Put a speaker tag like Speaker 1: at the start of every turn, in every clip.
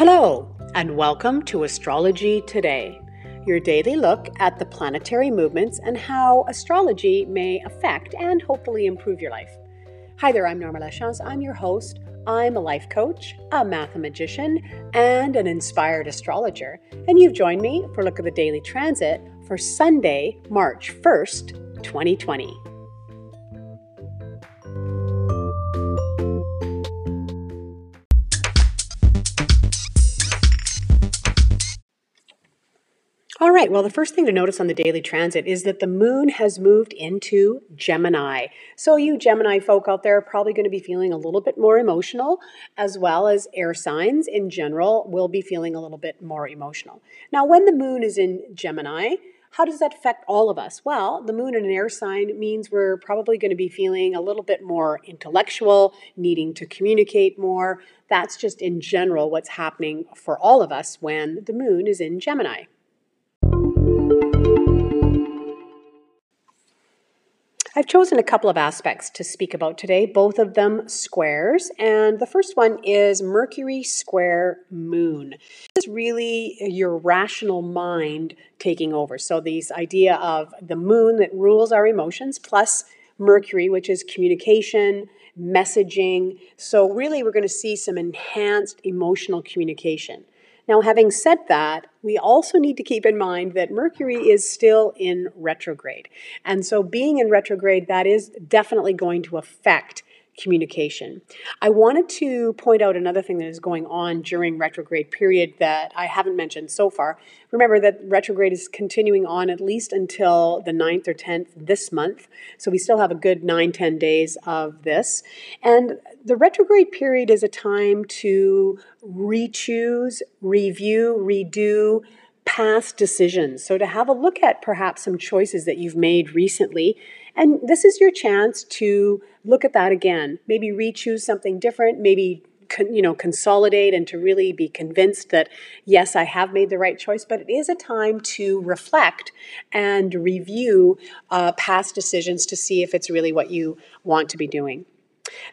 Speaker 1: Hello, and welcome to Astrology Today, your daily look at the planetary movements and how astrology may affect and hopefully improve your life. Hi there, I'm Norma Lachance. I'm your host. I'm a life coach, a mathematician, and an inspired astrologer. And you've joined me for a look at the daily transit for Sunday, March 1st, 2020. All right, well, the first thing to notice on the daily transit is that the moon has moved into Gemini. So, you Gemini folk out there are probably going to be feeling a little bit more emotional, as well as air signs in general will be feeling a little bit more emotional. Now, when the moon is in Gemini, how does that affect all of us? Well, the moon in an air sign means we're probably going to be feeling a little bit more intellectual, needing to communicate more. That's just in general what's happening for all of us when the moon is in Gemini. I've chosen a couple of aspects to speak about today, both of them squares. And the first one is Mercury square moon. This is really your rational mind taking over. So, this idea of the moon that rules our emotions, plus Mercury, which is communication, messaging. So, really, we're going to see some enhanced emotional communication. Now, having said that, we also need to keep in mind that Mercury is still in retrograde. And so, being in retrograde, that is definitely going to affect communication. I wanted to point out another thing that is going on during retrograde period that I haven't mentioned so far. Remember that retrograde is continuing on at least until the 9th or 10th this month. So we still have a good 9 10 days of this. And the retrograde period is a time to re-choose, review, redo past decisions. So to have a look at perhaps some choices that you've made recently and this is your chance to look at that again. Maybe re-choose something different, maybe con, you know consolidate and to really be convinced that yes, I have made the right choice. But it is a time to reflect and review uh, past decisions to see if it's really what you want to be doing.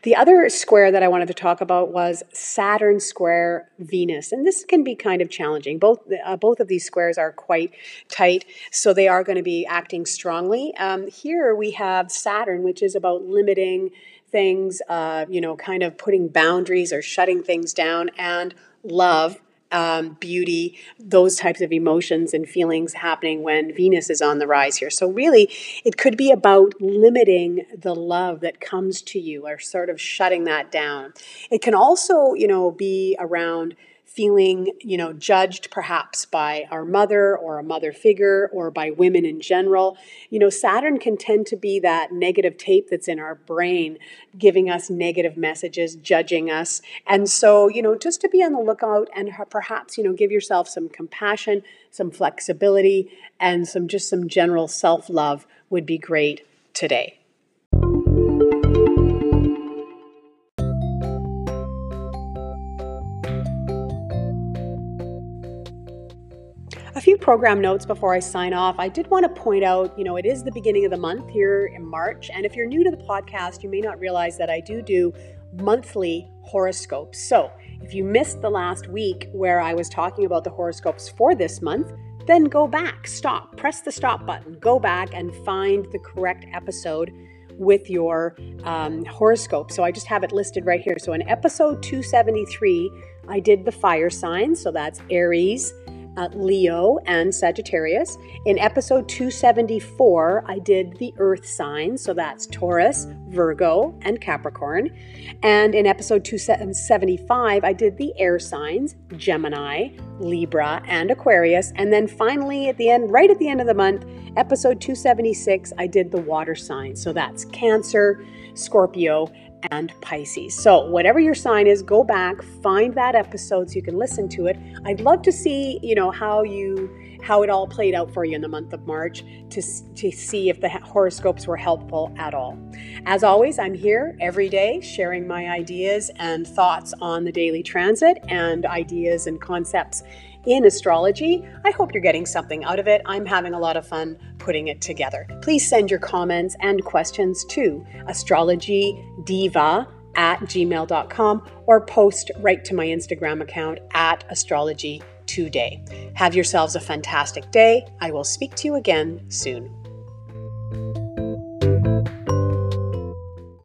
Speaker 1: The other square that I wanted to talk about was Saturn square Venus, and this can be kind of challenging. Both uh, both of these squares are quite tight, so they are going to be acting strongly. Um, here we have Saturn, which is about limiting things, uh, you know, kind of putting boundaries or shutting things down, and love um, beauty, those types of emotions and feelings happening when Venus is on the rise here. So, really, it could be about limiting the love that comes to you or sort of shutting that down. It can also, you know, be around feeling, you know, judged perhaps by our mother or a mother figure or by women in general. You know, Saturn can tend to be that negative tape that's in our brain, giving us negative messages, judging us. And so, you know, just to be on the lookout and perhaps, you know, give yourself some compassion, some flexibility, and some just some general self love would be great today. A few program notes before I sign off. I did want to point out, you know, it is the beginning of the month here in March. And if you're new to the podcast, you may not realize that I do do monthly horoscopes. So if you missed the last week where I was talking about the horoscopes for this month, then go back, stop, press the stop button, go back and find the correct episode with your um, horoscope. So I just have it listed right here. So in episode 273, I did the fire signs. So that's Aries, uh, Leo and Sagittarius. In episode 274, I did the earth signs, so that's Taurus, Virgo, and Capricorn. And in episode 275, I did the air signs, Gemini, Libra, and Aquarius. And then finally, at the end, right at the end of the month, episode 276, I did the water signs, so that's Cancer, Scorpio, and Pisces. So, whatever your sign is, go back, find that episode so you can listen to it. I'd love to see, you know, how you how it all played out for you in the month of March to, to see if the horoscopes were helpful at all. As always, I'm here every day sharing my ideas and thoughts on the daily transit and ideas and concepts in astrology. I hope you're getting something out of it. I'm having a lot of fun putting it together. Please send your comments and questions to astrologydiva at gmail.com or post right to my Instagram account at astrology today. Have yourselves a fantastic day. I will speak to you again soon.